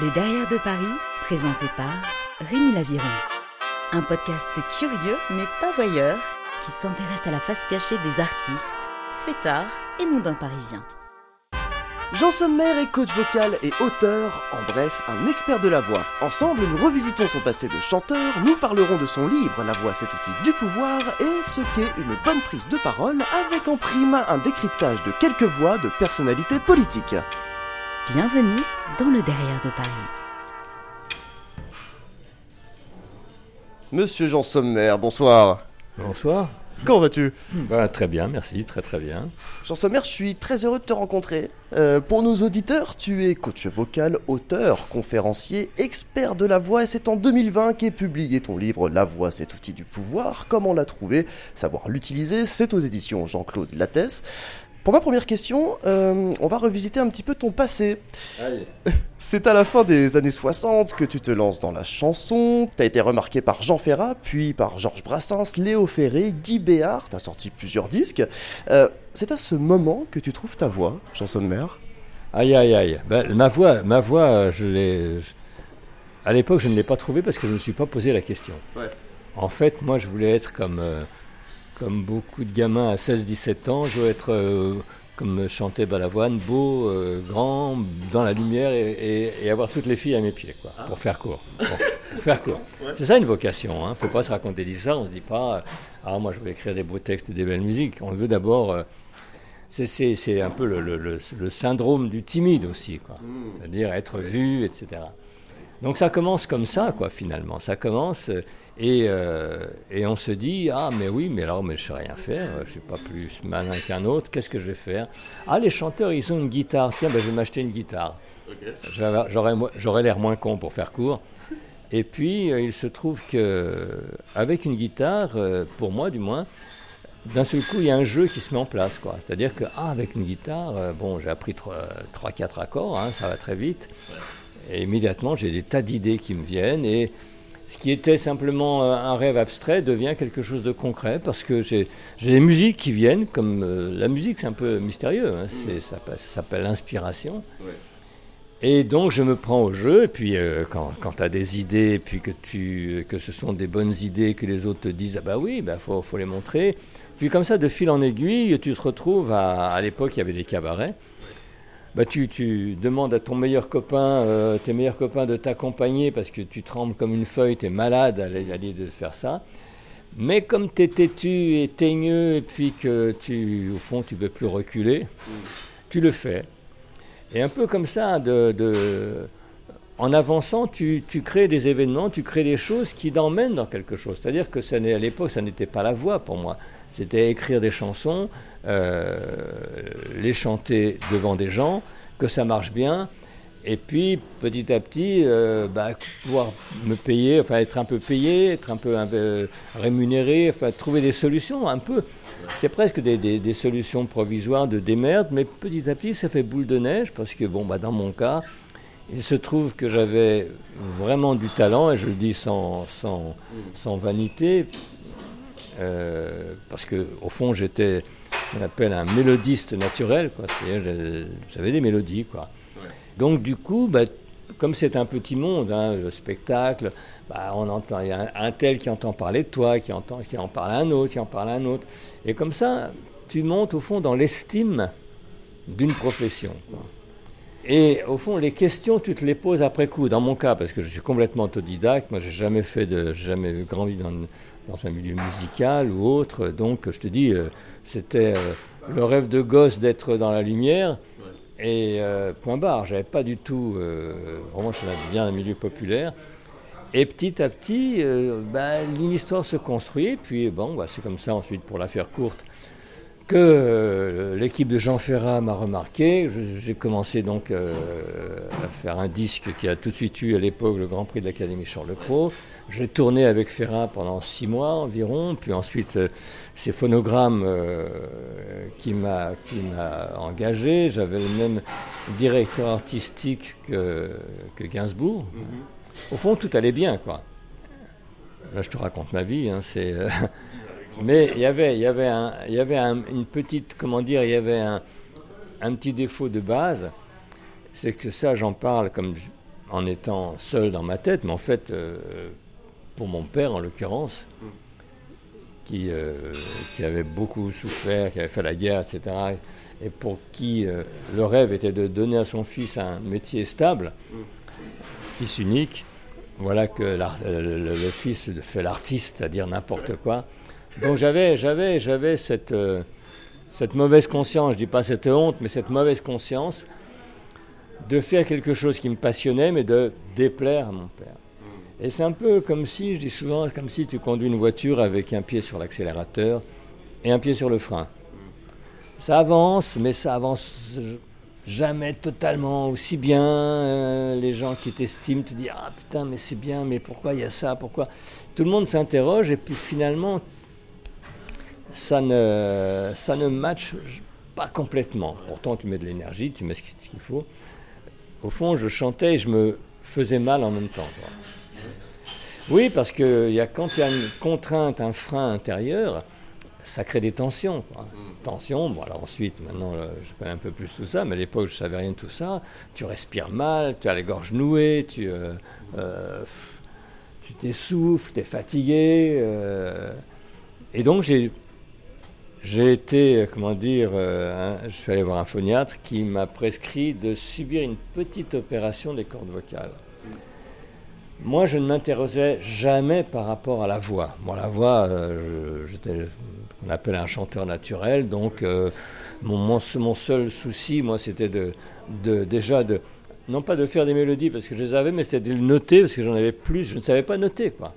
Les Derrière de Paris, présenté par Rémi Laviron. Un podcast curieux mais pas voyeur qui s'intéresse à la face cachée des artistes, fêtards et mondains parisiens. Jean Sommer est coach vocal et auteur, en bref, un expert de la voix. Ensemble, nous revisitons son passé de chanteur, nous parlerons de son livre La voix, cet outil du pouvoir et ce qu'est une bonne prise de parole avec en prime un décryptage de quelques voix de personnalités politiques. Bienvenue dans le Derrière de Paris. Monsieur Jean Sommer, bonsoir. Bonsoir. Comment vas-tu? Bah, très bien, merci, très très bien. Jean Sommer, je suis très heureux de te rencontrer. Euh, pour nos auditeurs, tu es coach vocal, auteur, conférencier, expert de la voix et c'est en 2020 qu'est publié ton livre La voix, cet outil du pouvoir. Comment l'a trouvé? Savoir l'utiliser, c'est aux éditions Jean-Claude Lattès. Pour ma première question, euh, on va revisiter un petit peu ton passé. C'est à la fin des années 60 que tu te lances dans la chanson. T'as été remarqué par Jean Ferrat, puis par Georges Brassens, Léo Ferré, Guy Béard. T'as sorti plusieurs disques. Euh, c'est à ce moment que tu trouves ta voix, chanson de mer? Aïe aïe aïe. Ben, ma voix, ma voix, je l'ai. je- À l'époque, je ne l'ai pas trouvée parce que je ne me suis pas posé la question. Ouais. En fait, moi, je voulais être comme, euh, comme beaucoup de gamins à 16-17 ans. Je voulais être, euh, comme chantait Balavoine, beau, euh, grand, dans la lumière et, et- et avoir toutes les filles à mes pieds, quoi, pour faire court. Pour faire court. C'est ça une vocation. Hein. faut pas se raconter des histoires. On se dit pas, euh, ah, moi, je veux écrire des beaux textes et des belles musiques. On veut d'abord. euh, c'est- un peu le, le- le- le syndrome du timide aussi, quoi. C'est-à-dire être vu, etc. Donc ça commence comme ça, quoi, finalement. Ça commence et, euh, et on se dit ah mais oui, mais alors mais je sais rien faire, je suis pas plus malin qu'un autre. Qu'est-ce que je vais faire? Ah les chanteurs ils ont une guitare. Tiens, ben, je vais m'acheter une guitare. J'aurais- J'aurais l'air moins con pour faire court. Et puis euh, il se trouve que avec une guitare, euh, pour moi du moins, d'un seul coup, il y a un jeu qui se met en place. quoi. C'est-à-dire que, ah, avec une guitare, bon, j'ai appris 3-4 accords, hein, ça va très vite. Et immédiatement, j'ai des tas d'idées qui me viennent. Et ce qui était simplement euh, un rêve abstrait devient quelque chose de concret parce que j'ai des musiques qui viennent, comme euh, la musique, c'est un peu mystérieux. hein, c'est- ça, ça s'appelle l'inspiration. Et donc je me prends au jeu, et puis euh, quand, quand tu as des idées, et puis que, tu, que ce sont des bonnes idées, que les autres te disent, ah bah oui, il bah faut, faut les montrer. Puis comme ça, de fil en aiguille, tu te retrouves, à, à l'époque il y avait des cabarets, bah tu, demandes à ton meilleur copain, euh, tes meilleurs copains de t'accompagner parce que tu trembles comme une feuille, tu es malade à l'idée de faire ça. Mais comme tu es têtu et teigneux, et puis que tu, au fond tu ne peux plus reculer, tu le fais. Et un peu comme ça, de, en avançant, tu, crées des événements, tu crées des choses qui t'emmènent dans quelque chose. C'est-à-dire que ça à l'époque, ça n'était pas la voix pour moi. C'était écrire des chansons, euh, les chanter devant des gens, que ça marche bien. Et puis, petit à petit, euh, bah, pouvoir me payer, enfin être un peu payé, être un peu rémunéré, enfin trouver des solutions un peu. C'est presque des, des- des solutions provisoires de démerde, mais petit à petit, ça fait boule de neige parce que, bon, bah, dans mon cas, il se trouve que j'avais vraiment du talent, et je le dis sans, sans, sans vanité, euh, parce que au fond, j'étais ce qu'on appelle un mélodiste naturel, quoi. C'est-à-dire, j'avais des mélodies, quoi. Donc, du coup, bah, comme c'est un petit monde, hein, le spectacle, bah, on entend, il y a un, un tel qui entend parler de toi, qui, entend, qui en parle à un autre, qui en parle à un autre. Et comme ça, tu montes au fond dans l'estime d'une profession. quoi. Et au fond, les questions, tu te les poses après coup. Dans mon cas, parce que je suis complètement autodidacte, moi, j'ai jamais fait de, jamais grandi dans, dans un milieu musical ou autre. Donc, je te dis, euh, c'était euh, le rêve de gosse d'être dans la lumière. Et euh, point barre, j'avais pas du tout. euh, vraiment, suis bien un milieu populaire. Et petit à petit, euh, bah, une histoire se construit. Puis bon, bah, c'est comme ça ensuite, pour la faire courte, que euh, l'équipe de Jean Ferrat m'a remarqué. J'ai commencé donc euh, à faire un disque qui a tout de suite eu à l'époque le Grand Prix de l'Académie Charles Cros. J'ai tourné avec Ferrat pendant six mois environ. Puis ensuite, euh, c'est Phonogramme euh, qui m'a qui m'a engagé. J'avais le même directeur artistique que, que Gainsbourg. Au fond, tout allait bien, quoi. Là, je te raconte ma vie. hein, c'est, Mais il y avait, il y avait, un, il y avait un- une petite, comment dire, il y avait un, un petit défaut de base, c'est que ça, j'en parle comme en étant seul dans ma tête, mais en fait, euh, pour mon père en l'occurrence, qui, euh, qui avait beaucoup souffert, qui avait fait la guerre, etc., et pour qui euh, le rêve était de donner à son fils un métier stable, fils unique, voilà que le, le, fils fait l'artiste, c'est-à-dire n'importe quoi. Donc j'avais, j'avais, j'avais cette, cette mauvaise conscience, je dis pas cette honte, mais cette mauvaise conscience de faire quelque chose qui me passionnait, mais de déplaire à mon père. Et c'est un peu comme si, je dis souvent, comme si tu conduis une voiture avec un pied sur l'accélérateur et un pied sur le frein. Ça avance, mais ça avance jamais totalement aussi bien. Euh, les gens qui t'estiment te disent Ah putain, mais c'est bien, mais pourquoi il y a ça Pourquoi? Tout le monde s'interroge et puis finalement, ça ne, ça ne matche pas complètement. Pourtant, tu mets de l'énergie, tu mets ce qu'il faut au fond, je chantais et je me faisais mal en même temps. Oui, parce que y a, quand il y a une contrainte, un frein intérieur, ça crée des tensions. Mm. Tensions, bon, alors ensuite, maintenant, je connais un peu plus tout ça, mais à l'époque, je ne savais rien de tout ça. Tu respires mal, tu as les gorges nouées, tu euh, euh, tu t'essouffles, tu es fatigué. Euh. et donc, j'ai j'ai été, comment dire, euh, je suis allé voir un phoniatre qui m'a prescrit de subir une petite opération des cordes vocales. Moi, je ne m'interrogeais jamais par rapport à la voix. Moi, la voix, euh, j'étais on appelle un chanteur naturel, donc euh, mon, mon, seul souci, moi, c'était de, de, déjà de, non pas de faire des mélodies parce que je les avais, mais c'était de les noter parce que j'en avais plus, je ne savais pas noter, quoi.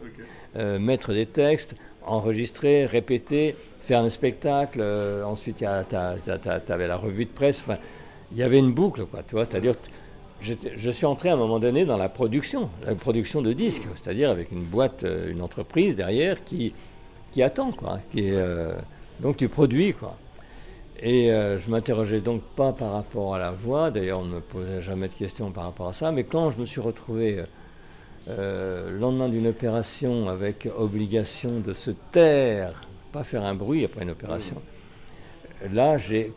mettre des textes, enregistrer, répéter, faire un spectacle, euh, ensuite tu avais la revue de presse, enfin, il y avait une boucle, quoi, tu vois, c'est-à-dire, je suis entré à un moment donné dans la production, la production de disques, c'est-à-dire avec une boîte, euh, une entreprise derrière qui, attend, quoi, euh, donc tu produis, quoi. Et je m'interrogeais donc pas par rapport à la voix, d'ailleurs on ne me posait jamais de questions par rapport à ça, mais quand je me suis retrouvé le lendemain d'une opération avec obligation de se taire pas faire un bruit après une opération. Là, j'ai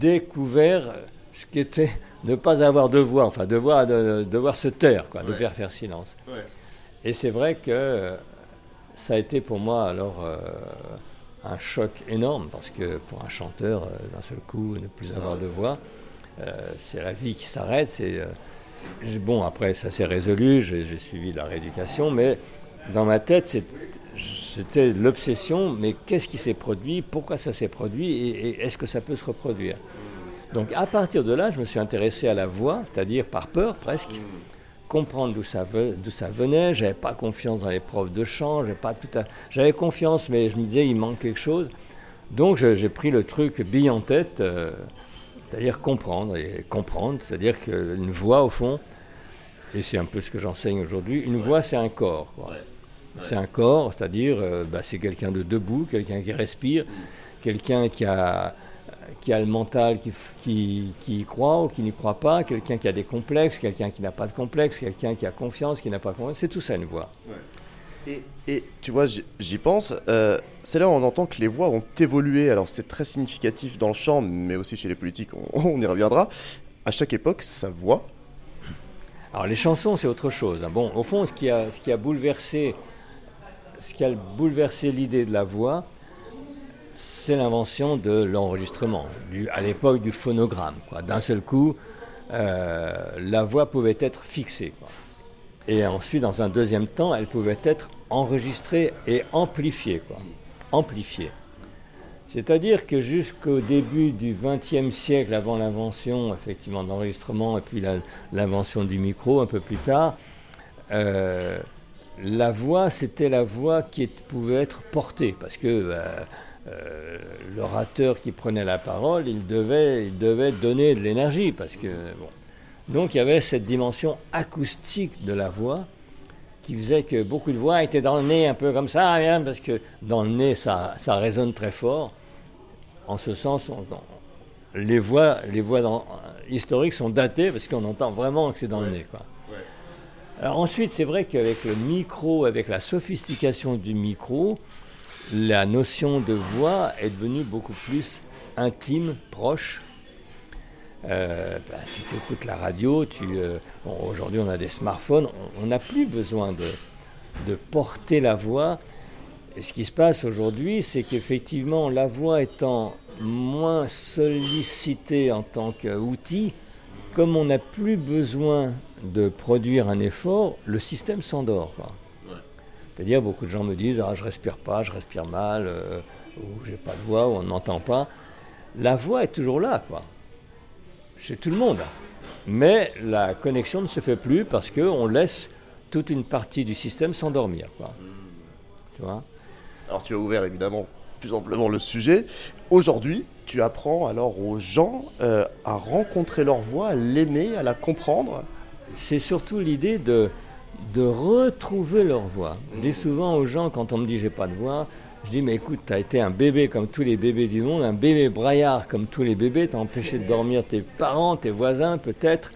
découvert ce qu'était ne pas avoir de voix, enfin devoir, de, devoir se taire, quoi, devoir faire silence. Et c'est vrai que ça a été pour moi alors euh, un choc énorme, parce que pour un chanteur, euh, d'un seul coup, ne plus avoir de voix, euh, c'est la vie qui s'arrête. C'est bon, après ça s'est résolu, j'ai suivi la rééducation, mais dans ma tête, c'était l'obsession, mais qu'est-ce qui s'est produit, pourquoi ça s'est produit? Et, est-ce que ça peut se reproduire? Donc à partir de là, je me suis intéressé à la voix, c'est-à-dire par peur presque, comprendre d'où ça, ça venait, j'avais pas confiance dans les profs de chant, j'avais, pas tout j'avais confiance, mais je me disais il manque quelque chose. Donc j'ai pris le truc bille en tête, euh, c'est-à-dire comprendre, et comprendre, c'est-à-dire qu'une voix au fond, et c'est un peu ce que j'enseigne aujourd'hui, une voix c'est un corps. C'est un corps, c'est-à-dire euh, bah, c'est quelqu'un de debout, quelqu'un qui respire, quelqu'un qui a, qui a le mental qui, qui, qui y croit ou qui n'y croit pas, quelqu'un qui a des complexes, quelqu'un qui n'a pas de complexes, quelqu'un qui a confiance, qui n'a pas confiance. C'est tout ça une voix. Et, et, tu vois, j'y pense, euh, c'est là où on entend que les voix ont évolué. Alors c'est très significatif dans le chant, mais aussi chez les politiques, on, on y reviendra. À chaque époque, sa voix alors les chansons, c'est autre chose. Hein. Bon, au fond, ce qui a, ce qui a bouleversé ce qui a bouleversé l'idée de la voix, c'est l'invention de l'enregistrement, à l'époque du phonogramme. D'un seul coup, euh, la voix pouvait être fixée. Et ensuite, dans un deuxième temps, elle pouvait être enregistrée et amplifiée. Amplifiée. C'est-à-dire que jusqu'au début du XXe siècle, avant l'invention effectivement d'enregistrement et puis l'invention du micro un peu plus tard, euh, la voix, c'était la voix qui pouvait être portée, parce que euh, euh, l'orateur qui prenait la parole, il devait, il devait donner de l'énergie, parce que bon. Donc il y avait cette dimension acoustique de la voix qui faisait que beaucoup de voix étaient dans le nez, un peu comme ça, parce que dans le nez, ça, ça résonne très fort. En ce sens, les voix, les voix historiques sont datées parce qu'on entend vraiment que c'est dans le nez. Quoi. Alors ensuite, c'est vrai qu'avec le micro, avec la sophistication du micro, la notion de voix est devenue beaucoup plus intime, proche. Euh, bah, si tu écoutes la radio, euh, aujourd'hui on a des smartphones, on n'a plus besoin de, de porter la voix. Et ce qui se passe aujourd'hui, c'est qu'effectivement, la voix étant moins sollicitée en tant qu'outil, comme on n'a plus besoin de produire un effort, le système s'endort. C'est-à-dire, beaucoup de gens me disent Ah, je respire pas, je respire mal, euh, ou j'ai pas de voix, ou on n'entend pas. La voix est toujours là, quoi. Chez tout le monde. Mais la connexion ne se fait plus parce qu'on laisse toute une partie du système s'endormir, quoi. Tu vois? Alors, tu as ouvert évidemment plus amplement le sujet. Aujourd'hui, tu apprends alors aux gens euh, à rencontrer leur voix, à l'aimer, à la comprendre. C'est surtout l'idée de de retrouver leur voix. Je dis souvent aux gens, quand on me dit j'ai pas de voix, je dis mais écoute, tu as été un bébé comme tous les bébés du monde, un bébé braillard comme tous les bébés, tu as empêché de dormir tes parents, tes voisins peut-être.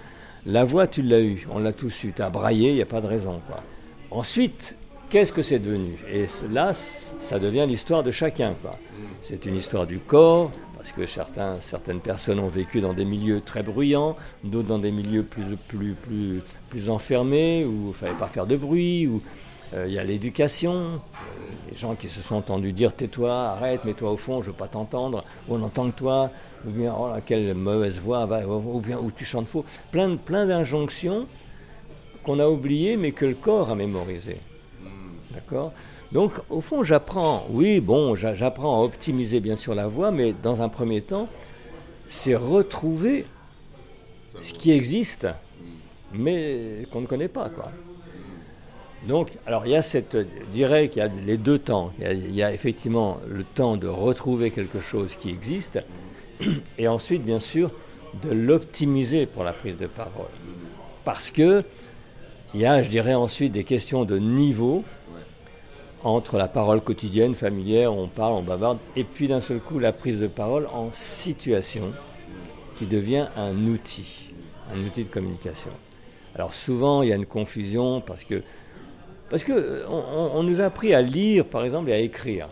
La voix, tu l'as eue, on l'a tous eu, tu as braillé, il n'y a pas de raison. Quoi. Ensuite, qu'est-ce que c'est devenu? Et là, ça devient l'histoire de chacun. C'est une histoire du corps, parce que certains, certaines personnes ont vécu dans des milieux très bruyants, d'autres dans des milieux plus, plus, plus, plus enfermés, où il ne fallait pas faire de bruit, où euh, il y a l'éducation, euh, les gens qui se sont entendus dire tais-toi, arrête, mets-toi au fond, je ne veux pas t'entendre, ou on entend que toi, ou bien oh là, quelle mauvaise voix, ou bien où tu chantes faux. Plein, plein d'injonctions qu'on a oubliées mais que le corps a mémorisées. D'accord? Donc, au fond, j'apprends, oui, bon, j'apprends à optimiser bien sûr la voix, mais dans un premier temps, c'est retrouver ce qui existe, mais qu'on ne connaît pas, quoi. Donc, alors il y a cette, je dirais qu'il y a les deux temps. Il y, a, effectivement le temps de retrouver quelque chose qui existe, et ensuite, bien sûr, de l'optimiser pour la prise de parole. Parce que il y a, je dirais ensuite, des questions de niveau entre la parole quotidienne, familière, on parle, on bavarde, et puis d'un seul coup la prise de parole en situation qui devient un outil, un outil de communication. Alors souvent il y a une confusion parce que parce que on, nous a appris à lire par exemple et à écrire.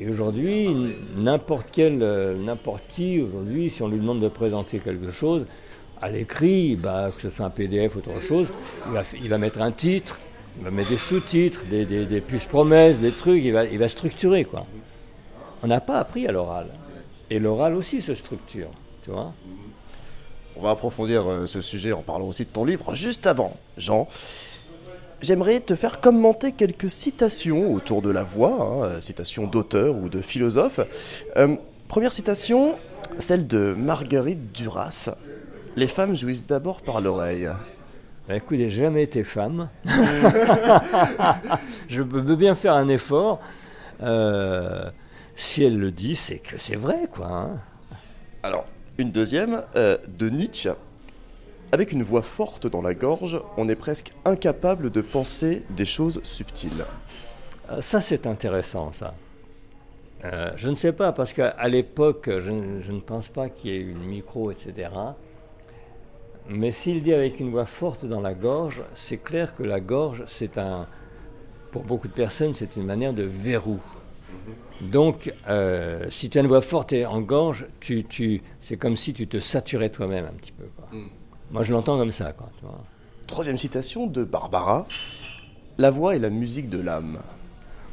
Et aujourd'hui, n'importe quel, n'importe qui aujourd'hui, si on lui demande de présenter quelque chose, à l'écrit, bah, que ce soit un PDF ou autre chose, il va mettre un titre, il va mettre des sous-titres, des, des, puces promesses, des trucs, il va, il va structurer quoi. On n'a pas appris à l'oral. Et l'oral aussi se structure, tu vois. On va approfondir euh, ce sujet en parlant aussi de ton livre. Juste avant, Jean, j'aimerais te faire commenter quelques citations autour de la voix, hein, euh, citations d'auteurs ou de philosophes. Euh, première citation, celle de Marguerite Duras. Les femmes jouissent d'abord par l'oreille. Bah, écoute, j'ai jamais été femme. je peux bien faire un effort. Euh, si elle le dit, c'est que c'est vrai, quoi. Hein. Alors, une deuxième, euh, de Nietzsche. Avec une voix forte dans la gorge, on est presque incapable de penser des choses subtiles. Euh, ça, c'est intéressant, ça. je ne sais pas, parce qu'à l'époque, je, je, ne pense pas qu'il y ait eu une micro, etc. Mais s'il dit avec une voix forte dans la gorge, c'est clair que la gorge, c'est un, pour beaucoup de personnes, c'est une manière de verrou. Donc, euh, si tu as une voix forte et en gorge, tu, tu, c'est comme si tu te saturais toi-même un petit peu. Mm. Moi, je l'entends comme ça. Quoi, Troisième citation de Barbara. La voix est la musique de l'âme.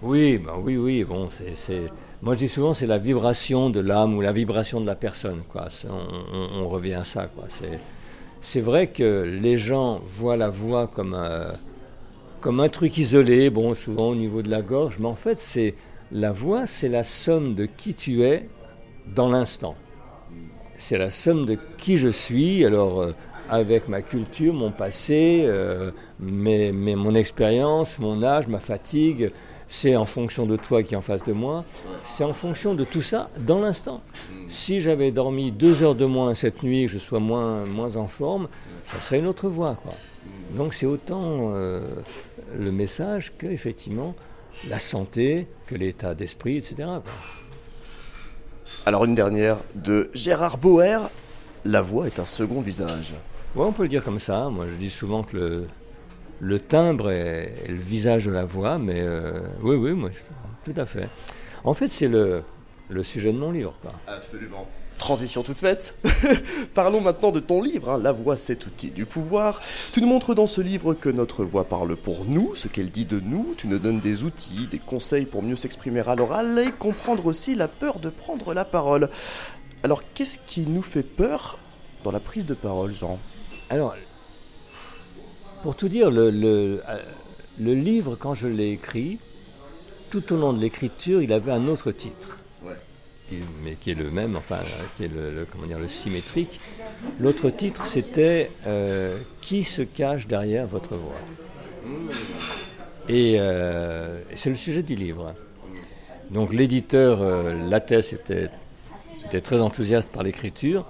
Oui, ben oui, oui. Bon, c'est, Moi, je dis souvent, c'est la vibration de l'âme ou la vibration de la personne. Quoi. On, on, revient à ça. Quoi. C'est, c'est vrai que les gens voient la voix comme un, comme un truc isolé, bon, souvent au niveau de la gorge, mais en fait, c'est la voix, c'est la somme de qui tu es dans l'instant. C'est la somme de qui je suis, alors euh, avec ma culture, mon passé, euh, mon expérience, mon âge, ma fatigue, c'est en fonction de toi qui est en face de moi, c'est en fonction de tout ça dans l'instant. Si j'avais dormi deux heures de moins cette nuit, que je sois moins, moins en forme, ça serait une autre voix. Quoi. Donc c'est autant euh, le message que effectivement la santé, que l'état d'esprit, etc. Alors une dernière de Gérard Bauer, la voix est un second visage. Oui, on peut le dire comme ça. Moi, je dis souvent que le, le timbre est, le visage de la voix, mais euh, oui, oui, moi, tout à fait. En fait, c'est le, le sujet de mon livre. Absolument. Transition toute faite. Parlons maintenant de ton livre, hein, La voix, cet outil du pouvoir. Tu nous montres dans ce livre que notre voix parle pour nous, ce qu'elle dit de nous. Tu nous donnes des outils, des conseils pour mieux s'exprimer à l'oral et comprendre aussi la peur de prendre la parole. Alors, qu'est-ce qui nous fait peur dans la prise de parole, Jean? Alors, pour tout dire, le, le, euh, le livre, quand je l'ai écrit, tout au long de l'écriture, il avait un autre titre. mais qui est le même, enfin, qui est le, comment dire, le symétrique. L'autre titre, c'était euh, Qui se cache derrière votre voix? Et euh, c'est le sujet du livre. Donc l'éditeur euh, Lattès était, était très enthousiaste par l'écriture.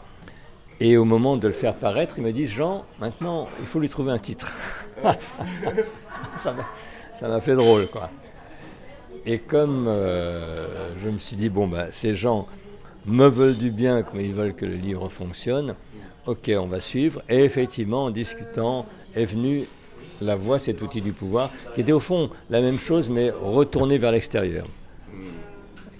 Et au moment de le faire paraître, il me dit Jean, maintenant, il faut lui trouver un titre. ça m'a fait drôle, quoi. Et comme euh, je me suis dit, bon, bah, ces gens me veulent du bien comme ils veulent que le livre fonctionne, ok, on va suivre. Et effectivement, en discutant, est venue la voix, cet outil du pouvoir, qui était au fond la même chose, mais retourné vers l'extérieur.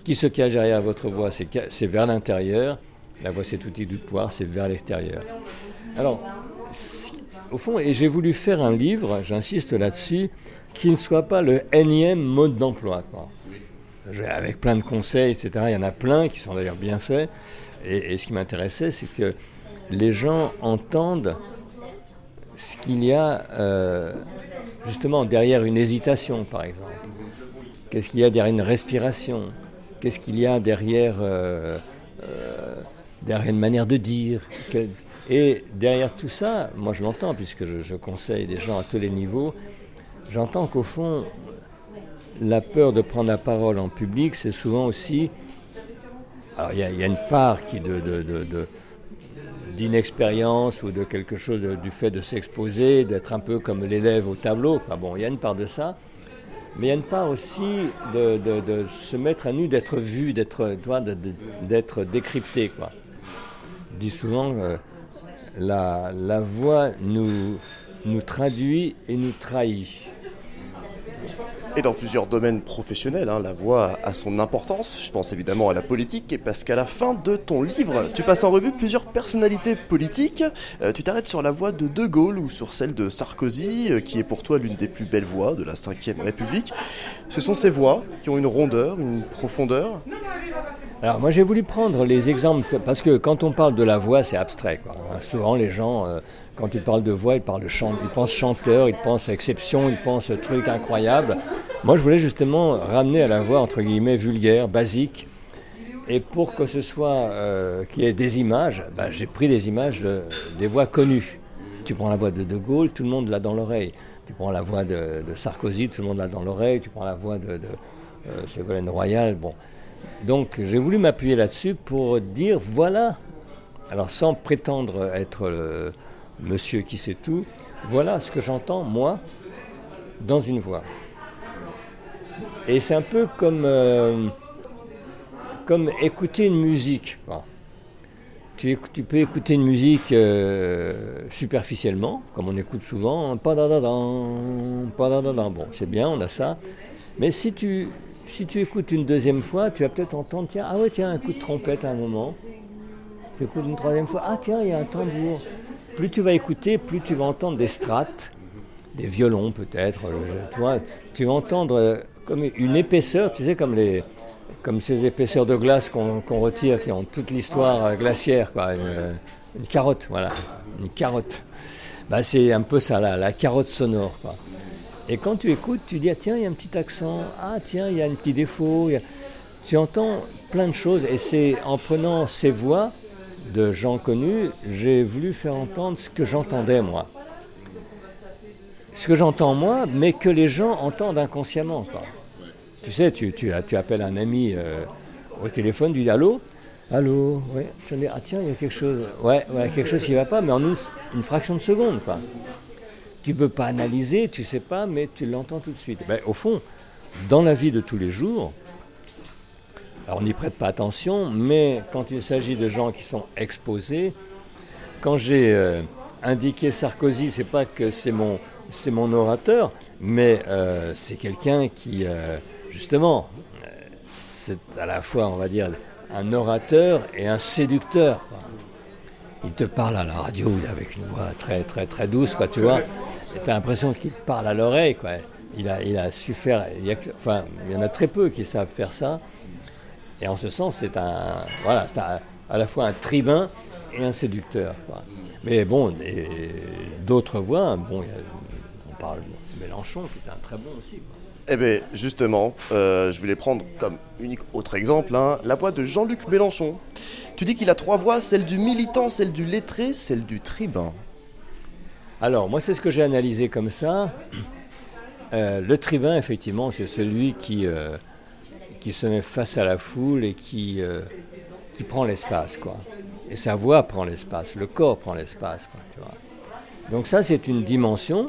Qui se cache derrière votre voix, c'est vers l'intérieur. La voix, cet outil du pouvoir, c'est vers l'extérieur. Alors, au fond, et j'ai voulu faire un livre, j'insiste là-dessus, qui ne soit pas le énième mode d'emploi. Avec plein de conseils, etc. Il y en a plein qui sont d'ailleurs bien faits. Et, ce qui m'intéressait, c'est que les gens entendent ce qu'il y a euh, justement derrière une hésitation, par exemple. Qu'est-ce qu'il y a derrière une respiration? Qu'est-ce qu'il y a derrière, euh, euh, derrière une manière de dire Et derrière tout ça, moi je l'entends puisque je, conseille des gens à tous les niveaux, j'entends qu'au fond, la peur de prendre la parole en public, c'est souvent aussi. Alors, il y, a une part qui de, d'inexpérience ou de quelque chose du fait de s'exposer, d'être un peu comme l'élève au tableau. Bon, il y a une part de ça. Mais il y a une part aussi de, se mettre à nu, d'être vu, d'être, d'être décrypté. Quoi. Je dis souvent que la, la voix nous, nous traduit et nous trahit et dans plusieurs domaines professionnels. Hein, la voix a son importance. Je pense évidemment à la politique et parce qu'à la fin de ton livre, tu passes en revue plusieurs personnalités politiques. Euh, tu t'arrêtes sur la voix de De Gaulle ou sur celle de Sarkozy, euh, qui est pour toi l'une des plus belles voix de la Ve République. Ce sont ces voix qui ont une rondeur, une profondeur. Alors moi j'ai voulu prendre les exemples parce que quand on parle de la voix c'est abstrait. Souvent les gens euh, quand ils parlent de voix ils parlent de chant, ils pensent chanteur, ils pensent exception, ils pensent truc incroyable. Moi je voulais justement ramener à la voix entre guillemets vulgaire, basique. Et pour que ce soit euh, qu'il y ait des images, bah, j'ai pris des images des voix connues. Tu prends la voix de De Gaulle, tout le monde l'a dans l'oreille. Tu prends la voix de, Sarkozy, tout le monde l'a dans l'oreille. Tu prends la voix de, de euh, Ségolène Royal, bon. Donc j'ai voulu m'appuyer là-dessus pour dire voilà, alors sans prétendre être le monsieur qui sait tout, voilà ce que j'entends moi dans une voix. Et c'est un peu comme, euh, écouter une musique. Tu, peux écouter une musique euh, superficiellement, comme on écoute souvent, bon, c'est bien, on a ça. Mais si tu si tu écoutes une deuxième fois, tu vas peut-être entendre, tiens, ah ouais, tiens, un coup de trompette à un moment. Tu écoutes une troisième fois, ah tiens, il y a un tambour. Plus tu vas écouter, plus tu vas entendre des strates, des violons peut-être. Euh, tu, vas entendre euh, comme une épaisseur, tu sais, comme, ces épaisseurs de glace qu'on retire, qui ont toute l'histoire euh, glaciaire, quoi. Une, carotte, voilà, une carotte. Bah, c'est un peu ça, la carotte sonore. Quoi. Et quand tu écoutes, tu dis, ah, tiens, il y a un petit accent, ah tiens, il y a un petit défaut. Tu entends plein de choses. Et c'est en prenant ces voix de gens connus, j'ai voulu faire entendre ce que j'entendais moi. Ce que j'entends moi, mais que les gens entendent inconsciemment. Tu sais, tu, tu, appelles un ami euh, au téléphone, tu dis allô? Allô, ouais, je dis, ah tiens, il y a quelque chose, ouais, ouais quelque chose qui ne va pas, mais en une, une fraction de seconde, quoi. Tu ne peux pas analyser, tu ne sais pas, mais tu l'entends tout de suite. Ben, au fond, dans la vie de tous les jours, alors on n'y prête pas attention, mais quand il s'agit de gens qui sont exposés, quand j'ai euh, indiqué Sarkozy, c'est pas que c'est mon, c'est mon orateur, mais euh, c'est quelqu'un qui, euh, justement, c'est à la fois, on va dire, un orateur et un séducteur. Il te parle à la radio avec une voix très très très douce, quoi, tu vois. As l'impression qu'il te parle à l'oreille, quoi. Il a, il a su faire. Il y, enfin, il y en a très peu qui savent faire ça. Et en ce sens, c'est un, voilà, c'est à la fois un tribun et un séducteur. Mais bon, d'autres voix, bon, on parle de Mélenchon, qui est un très bon aussi. quoi. Eh bien, justement, euh, je voulais prendre comme unique autre exemple hein, la voix de Jean-Luc Mélenchon. Tu dis qu'il a trois voix, celle du militant, celle du lettré, celle du tribun. Alors, moi, c'est ce que j'ai analysé comme ça. Euh, le tribun, effectivement, c'est celui qui, euh, qui se met face à la foule et qui, euh, qui prend l'espace, quoi. Et sa voix prend l'espace, le corps prend l'espace. Donc ça, c'est une dimension.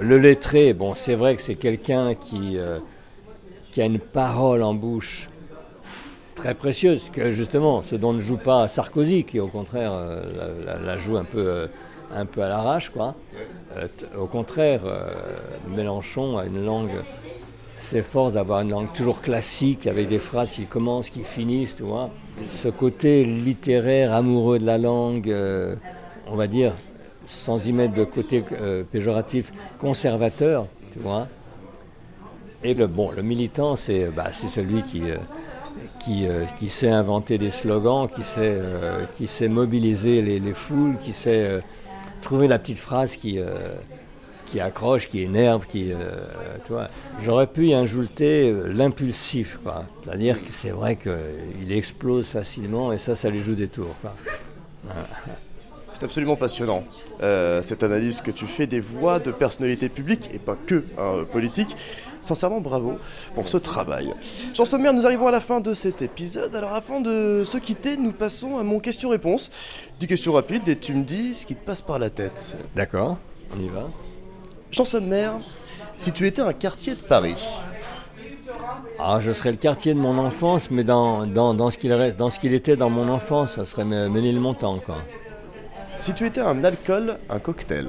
Le lettré, bon, c'est vrai que c'est quelqu'un qui, qui a une parole en bouche très précieuse, que justement, ce dont ne joue pas Sarkozy, qui au contraire euh, la, joue un peu, euh, un peu à l'arrache, quoi. Euh, au contraire, Mélenchon a une langue, s'efforce d'avoir une langue toujours classique, avec des phrases qui commencent, qui finissent, tu vois. Ce côté littéraire, amoureux de la langue, on va dire, sans y mettre de côté péjoratif, conservateur, tu vois. Et le, bon, le militant, c'est bah, celui qui, qui, euh, qui sait inventer des slogans, qui sait, euh, qui sait mobiliser les, les foules, qui sait euh, trouver la petite phrase qui, qui accroche, qui énerve, qui. J'aurais pu y ajouter euh, l'impulsif. C'est-à-dire que c'est vrai qu'il explose facilement et ça, ça lui joue des tours. C'est absolument passionnant, cette analyse que tu fais des voix de personnalités publiques et pas que hein, politiques. Sincèrement, bravo pour ce travail. Jean Sommer, nous arrivons à la fin de cet épisode. Alors, afin de se quitter, nous passons à mon question-réponse. Dix questions rapides et tu me dis ce qui te passe par la tête. D'accord, on y va. Jean Sommer, si tu étais un quartier de Paris, Ah, je serais le quartier de mon enfance, mais dans, dans, dans ce qu'il reste- dans ce qu'il était dans mon enfance, ça serait M- Ménilmontant, quoi. si tu étais un alcool, un cocktail,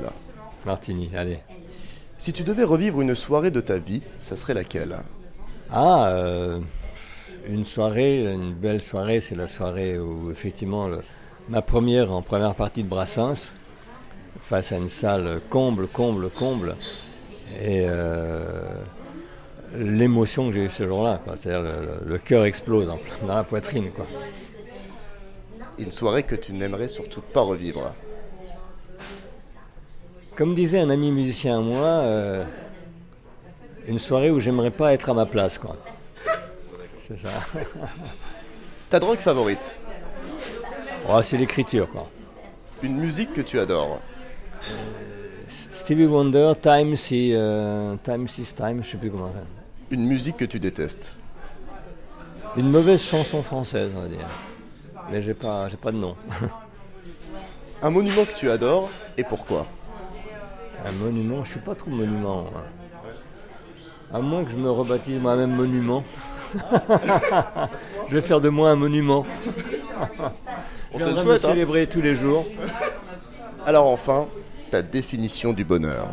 Martini, allez. Si tu devais revivre une soirée de ta vie, ça serait laquelle? Ah, euh, une soirée, une belle soirée, c'est la soirée où effectivement le- ma première en première partie de Brassens, face à une salle comble, comble, comble, et euh, l'émotion que j'ai eue ce jour-là, c'est-à-dire le, le- cœur explose dans la poitrine, quoi. Une soirée que tu n'aimerais surtout pas revivre. Comme disait un ami musicien à moi, euh, une soirée où j'aimerais pas être à ma place, quoi. C'est ça. Ta drogue favorite Oh, c'est l'écriture, quoi. Une musique que tu adores Stevie Wonder, Time si, euh, Time is Time, je sais plus comment. Une musique que tu détestes Une mauvaise chanson française, on va dire. Mais j'ai pas, j'ai pas de nom. Un monument que tu adores et pourquoi Un monument, je suis pas trop monument. moi. À moins que je me rebaptise moi-même monument. je vais faire de moi un monument. On Je te le souhaite. hein. célébrer tous les jours. Alors enfin, ta définition du bonheur.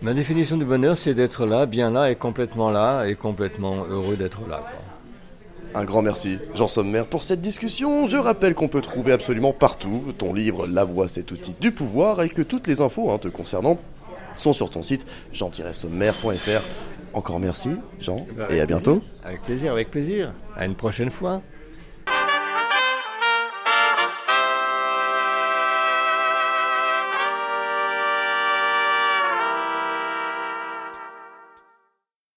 Ma définition du bonheur, c'est d'être là, bien là et complètement là et complètement heureux d'être là. quoi. Un grand merci, Jean Sommer, pour cette discussion. Je rappelle qu'on peut trouver absolument partout ton livre La voix, cet outil du pouvoir et que toutes les infos hein, te concernant sont sur ton site jean-sommer.fr. Encore merci, Jean, et à bientôt. Avec plaisir, avec plaisir. À une prochaine fois.